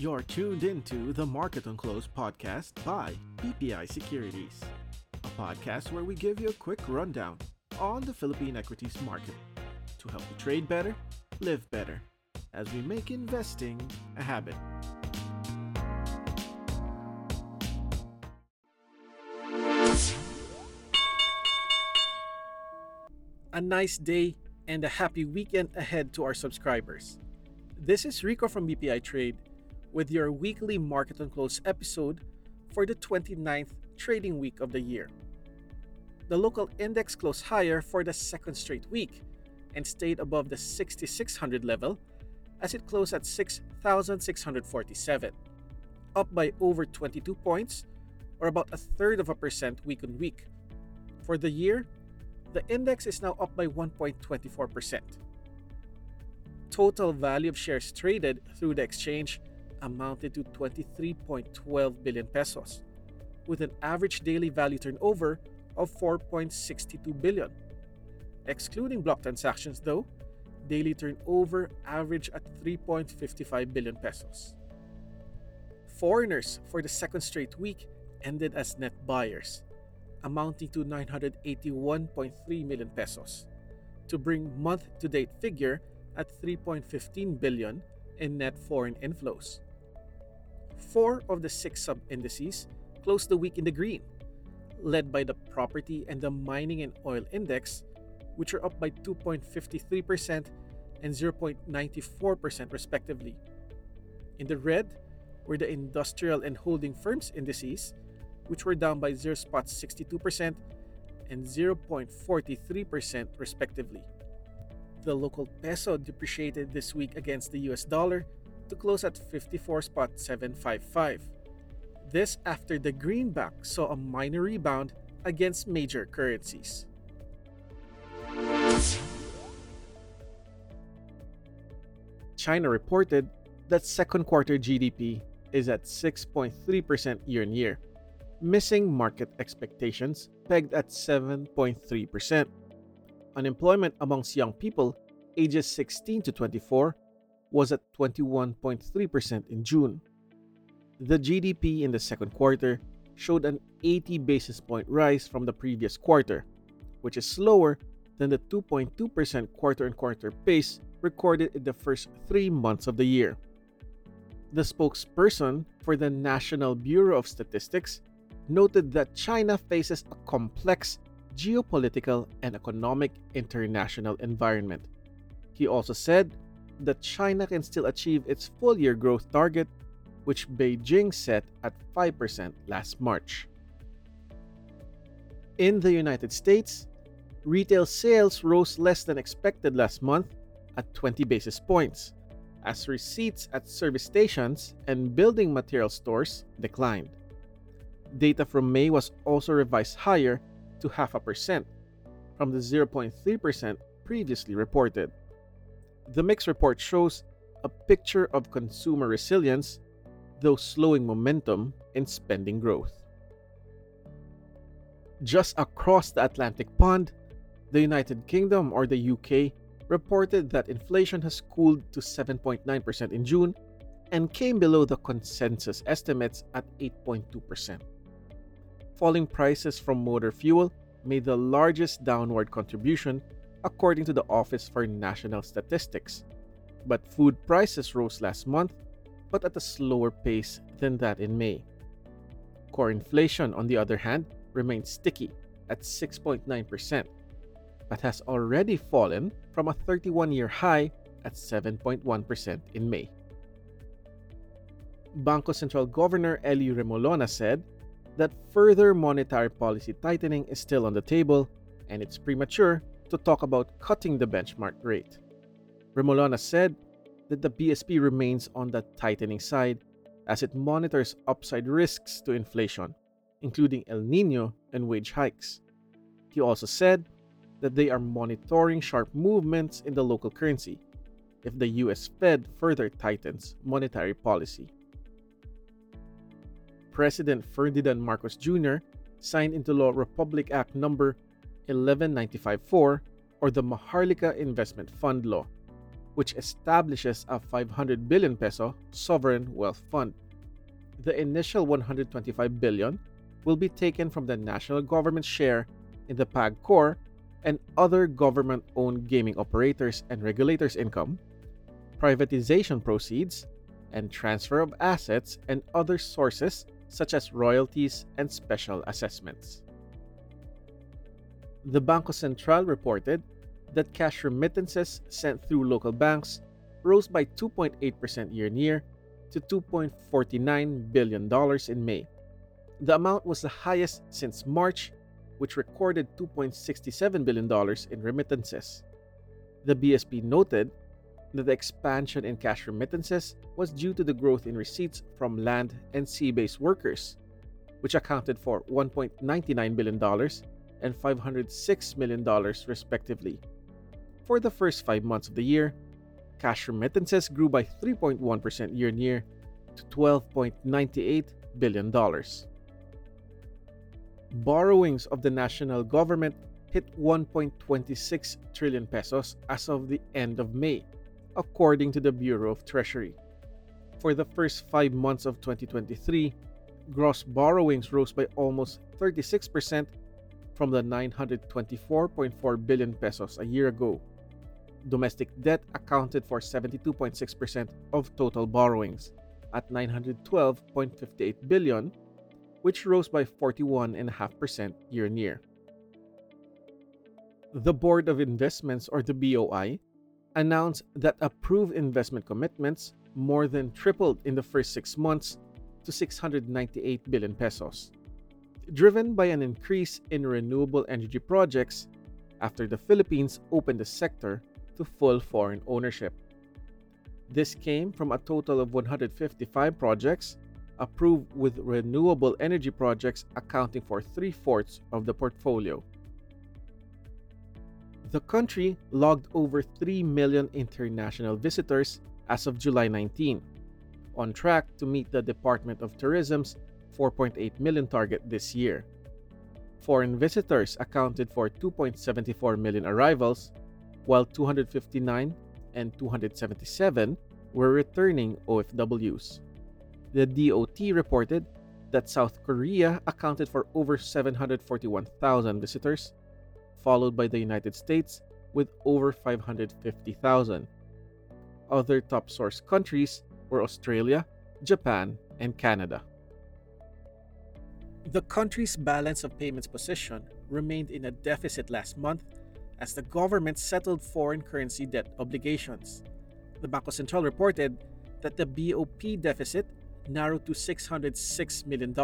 You're tuned into the Market on Close podcast by BPI Securities, a podcast where we give you a quick rundown on the Philippine equities market to help you trade better, live better, as we make investing a habit. A nice day and a happy weekend ahead to our subscribers. This is Rico from BPI Trade with your weekly Market on Close episode for the 29th trading week of the year. The local index closed higher for the second straight week and stayed above the 6600 level as it closed at 6647, up by over 22 points or about a third of a percent week on week. For the year, the index is now up by 1.24%. Total value of shares traded through the exchange amounted to 23.12 billion pesos, with an average daily value turnover of 4.62 billion. Excluding block transactions, though, daily turnover averaged at 3.55 billion pesos. Foreigners for the second straight week ended as net buyers, amounting to 981.3 million pesos, to bring month-to-date figure at 3.15 billion in net foreign inflows. Four of the six sub-indices closed the week in the green, led by the property and the mining and oil index, which are up by 2.53% and 0.94% respectively. In the red were the industrial and holding firms indices, which were down by 0.62% and 0.43% respectively. The local peso depreciated this week against the US dollar to close at 54.755. This after the greenback saw a minor rebound against major currencies. China reported that second quarter GDP is at 6.3% year on year, missing market expectations pegged at 7.3%. Unemployment amongst young people ages 16 to 24 was at 21.3% in June. The GDP in the second quarter showed an 80 basis point rise from the previous quarter, which is slower than the 2.2% quarter on quarter pace recorded in the first three months of the year. The spokesperson for the National Bureau of Statistics noted that China faces a complex geopolitical and economic international environment. He also said that China can still achieve its full year growth target, which Beijing set at 5% last March. In the United States, retail sales rose less than expected last month at 20 basis points, as receipts at service stations and building material stores declined. Data from May was also revised higher to half a percent from the 0.3% previously reported. The mix report shows a picture of consumer resilience, though slowing momentum in spending growth. Just across the Atlantic pond, the United Kingdom or the UK reported that inflation has cooled to 7.9% in June and came below the consensus estimates at 8.2%. Falling prices from motor fuel made the largest downward contribution according to the Office for National Statistics. But food prices rose last month, but at a slower pace than that in May. Core inflation, on the other hand, remains sticky at 6.9%, but has already fallen from a 31 year high at 7.1% in May. Banco Central Governor Eli Remolona said that further monetary policy tightening is still on the table and it's premature to talk about cutting the benchmark rate. Remolona said that the BSP remains on the tightening side as it monitors upside risks to inflation, including El Nino and wage hikes. He also said that they are monitoring sharp movements in the local currency if the US Fed further tightens monetary policy. President Ferdinand Marcos Jr. signed into law Republic Act number 11954 or the Maharlika Investment Fund Law, which establishes a 500 billion peso sovereign wealth fund. The initial 125 billion will be taken from the national government's share in the PAGCOR and other government owned gaming operators and regulators' income, privatization proceeds, and transfer of assets and other sources such as royalties and special assessments. The Banco Central reported that cash remittances sent through local banks rose by 2.8% year on year to $2.49 billion in May. The amount was the highest since March, which recorded $2.67 billion in remittances. The BSP noted that the expansion in cash remittances was due to the growth in receipts from land and sea based workers, which accounted for $1.99 billion and $506 million, respectively. For the first five months of the year, cash remittances grew by 3.1% year on year to $12.98 billion. Borrowings of the national government hit 1.26 trillion pesos as of the end of May, according to the Bureau of Treasury. For the first five months of 2023, gross borrowings rose by almost 36% from the 924.4 billion pesos a year ago. Domestic debt accounted for 72.6% of total borrowings at 912.58 billion, which rose by 41.5% year on year. The Board of Investments or the BOI announced that approved investment commitments more than tripled in the first 6 months to 698 billion pesos, driven by an increase in renewable energy projects after the Philippines opened the sector to full foreign ownership. This came from a total of 155 projects approved with renewable energy projects accounting for three fourths of the portfolio. The country logged over 3 million international visitors as of July 19, on track to meet the Department of Tourism's 4.8 million target this year. Foreign visitors accounted for 2.74 million arrivals, while 259 and 277 were returning OFWs. The DOT reported that South Korea accounted for over 741,000 visitors, followed by the United States with over 550,000. Other top source countries were Australia, Japan, and Canada. The country's balance of payments position remained in a deficit last month as the government settled foreign currency debt obligations. The Banco Central reported that the BOP deficit narrowed to $606 million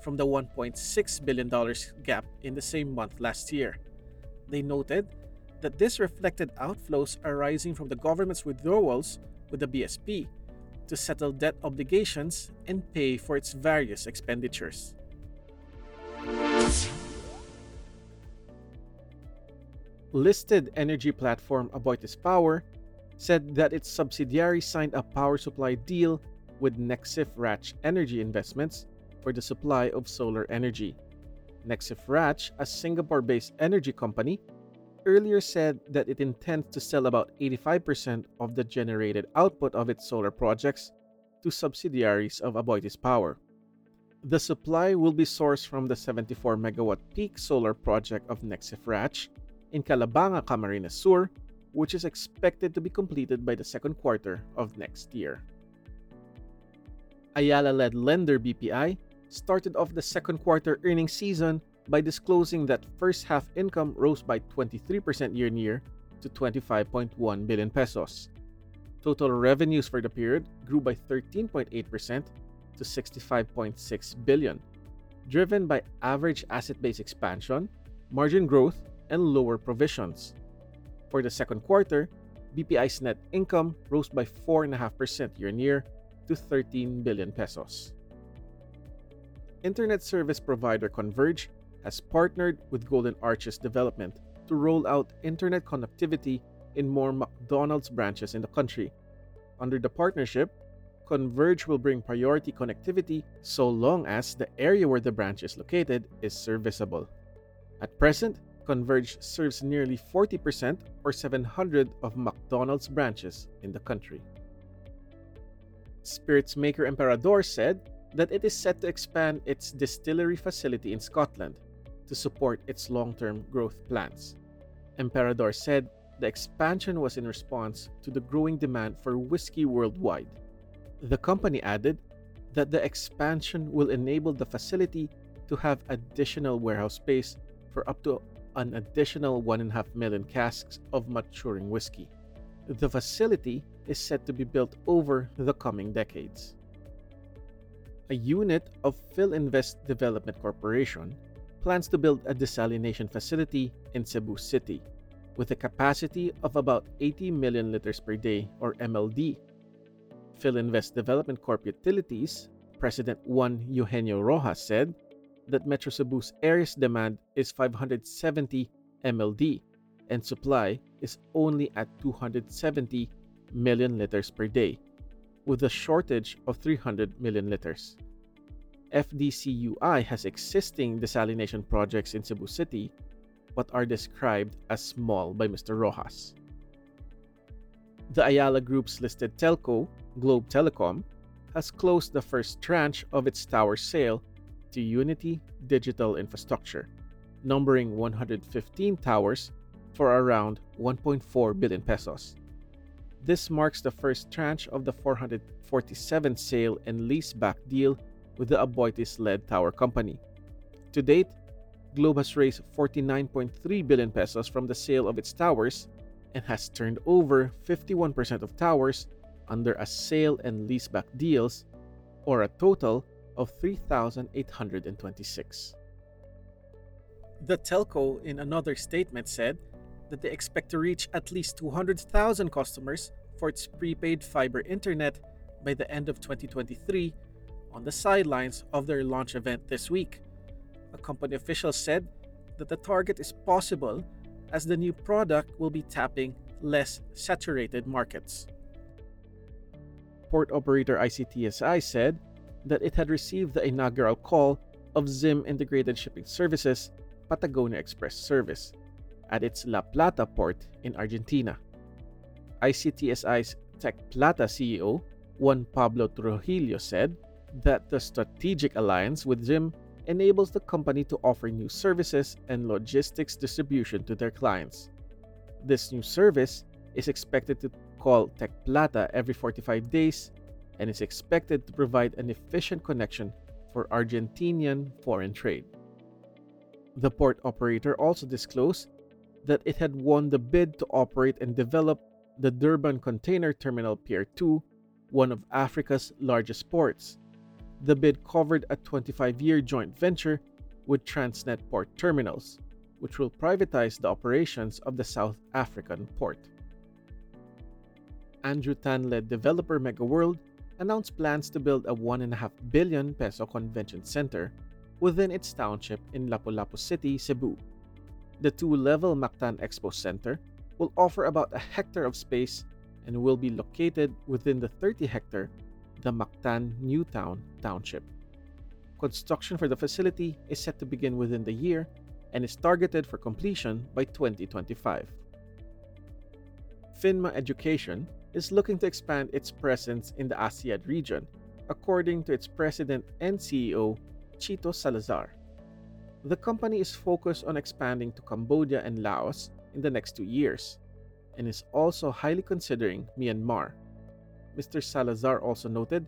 from the $1.6 billion gap in the same month last year. They noted that this reflected outflows arising from the government's withdrawals with the BSP to settle debt obligations and pay for its various expenditures. Listed energy platform Aboitiz Power said that its subsidiary signed a power supply deal with Nexif Ratch Energy Investments for the supply of solar energy. Nexif Ratch, a Singapore based energy company, earlier said that it intends to sell about 85% of the generated output of its solar projects to subsidiaries of Aboitiz Power. The supply will be sourced from the 74 megawatt peak solar project of Nexif Ratch in Calabanga, Camarines Sur, which is expected to be completed by the second quarter of next year. Ayala led lender BPI started off the second quarter earnings season by disclosing that first half income rose by 23% year on year to 25.1 billion pesos. Total revenues for the period grew by 13.8% to 65.6 billion, driven by average asset base expansion, margin growth, and lower provisions. For the second quarter, BPI's net income rose by 4.5% year on year to 13 billion pesos. Internet service provider Converge has partnered with Golden Arches Development to roll out internet connectivity in more McDonald's branches in the country. Under the partnership, Converge will bring priority connectivity so long as the area where the branch is located is serviceable. At present, Converge serves nearly 40% or 700 of McDonald's branches in the country. Spirits maker Emperador said that it is set to expand its distillery facility in Scotland to support its long term growth plans. Emperador said the expansion was in response to the growing demand for whiskey worldwide. The company added that the expansion will enable the facility to have additional warehouse space for up to an additional 1.5 million casks of maturing whiskey. The facility is set to be built over the coming decades. A unit of Filinvest Development Corporation plans to build a desalination facility in Cebu City with a capacity of about 80 million liters per day or MLD. Filinvest Development Corp Utilities President Juan Eugenio Roxas said that Metro Cebu's area's demand is 570 MLD and supply is only at 270 million liters per day, with a shortage of 300 million liters. FDCUI has existing desalination projects in Cebu City, but are described as small by Mr. Roxas. The Ayala Group's listed telco, Globe Telecom, has closed the first tranche of its tower sale to Unity Digital Infrastructure, numbering 115 towers for around 1.4 billion pesos. This marks the first tranche of the 447 sale and leaseback deal with the Aboitiz led tower company. To date, Globe has raised 49.3 billion pesos from the sale of its towers and has turned over 51% of towers under a sale and leaseback deals, or a total of 3,826. The telco, in another statement, said that they expect to reach at least 200,000 customers for its prepaid fiber internet by the end of 2023 on the sidelines of their launch event this week. A company official said that the target is possible as the new product will be tapping less saturated markets. Port operator ICTSI said that it had received the inaugural call of ZIM Integrated Shipping Services Patagonia Express service at its La Plata port in Argentina. ICTSI's TecPlata CEO, Juan Pablo Trujillo, said that the strategic alliance with ZIM enables the company to offer new services and logistics distribution to their clients. This new service is expected to call Tech Plata every 45 days and is expected to provide an efficient connection for Argentinian foreign trade. The port operator also disclosed that it had won the bid to operate and develop the Durban Container Terminal Pier 2, one of Africa's largest ports. The bid covered a 25 year joint venture with Transnet Port Terminals, which will privatize the operations of the South African port. Andrew Tan led developer MegaWorld announced plans to build a 1.5 billion peso convention center within its township in Lapu-Lapu City, Cebu. The two-level Mactan Expo Center will offer about a hectare of space and will be located within the 30-hectare the Mactan Newtown Township. Construction for the facility is set to begin within the year and is targeted for completion by 2025. PHINMA Education is looking to expand its presence in the ASEAN region, according to its president and CEO, Chito Salazar. The company is focused on expanding to Cambodia and Laos in the next two years, and is also highly considering Myanmar. Mr. Salazar also noted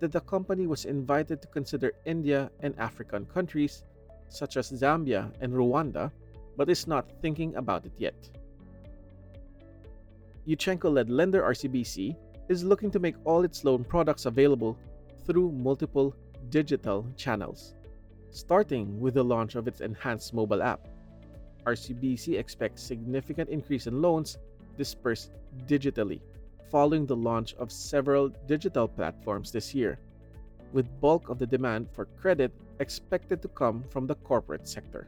that the company was invited to consider India and African countries such as Zambia and Rwanda, but is not thinking about it yet. Yuchengco led lender RCBC is looking to make all its loan products available through multiple digital channels, starting with the launch of its enhanced mobile app. RCBC expects significant increase in loans dispersed digitally following the launch of several digital platforms this year, with bulk of the demand for credit expected to come from the corporate sector.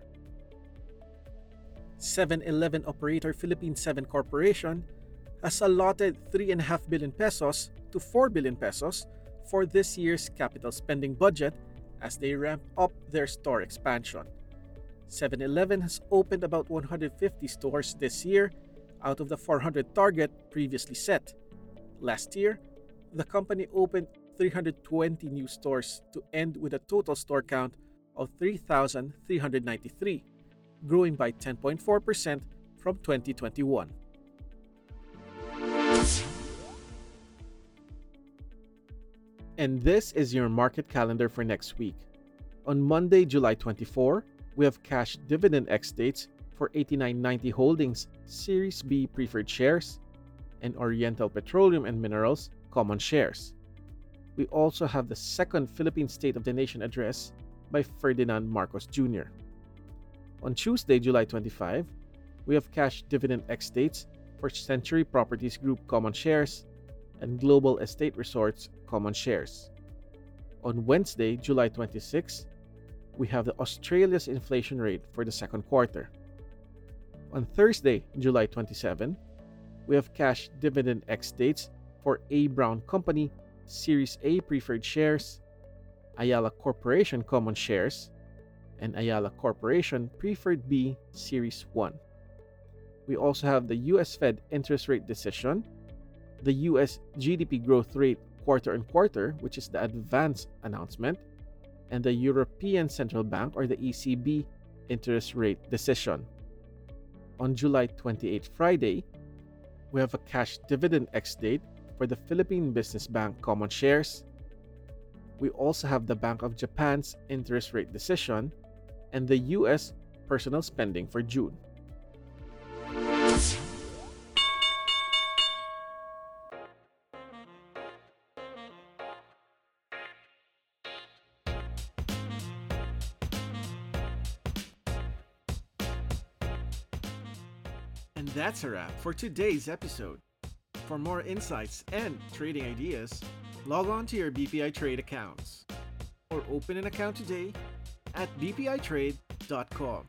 7-Eleven operator Philippine 7 Corporation has allotted 3.5 billion pesos to 4 billion pesos for this year's capital spending budget as they ramp up their store expansion. 7 Eleven has opened about 150 stores this year out of the 400 target previously set. Last year, the company opened 320 new stores to end with a total store count of 3,393, growing by 10.4% from 2021. And this is your market calendar for next week. On Monday, July 24, we have cash dividend ex dates for 8990 Holdings Series B preferred shares and Oriental Petroleum and Minerals common shares. We also have the second Philippine State of the Nation address by Ferdinand Marcos Jr. On Tuesday, July 25, we have cash dividend ex dates for Century Properties Group common shares and Global Estate Resorts common shares. On Wednesday, July 26, we have the Australia's inflation rate for the second quarter. On Thursday, July 27, we have cash dividend ex dates for A. Brown Company Series A preferred shares, Ayala Corporation common shares, and Ayala Corporation Preferred B Series 1. We also have the US Fed interest rate decision, the US GDP growth rate quarter on quarter, which is the advance announcement, and the European Central Bank or the ECB interest rate decision. On July 28, Friday, we have a cash dividend ex date for the Philippine Business Bank common shares. We also have the Bank of Japan's interest rate decision and the US personal spending for June. And that's a wrap for today's episode. For more insights and trading ideas, log on to your BPI Trade accounts or open an account today at bpitrade.com.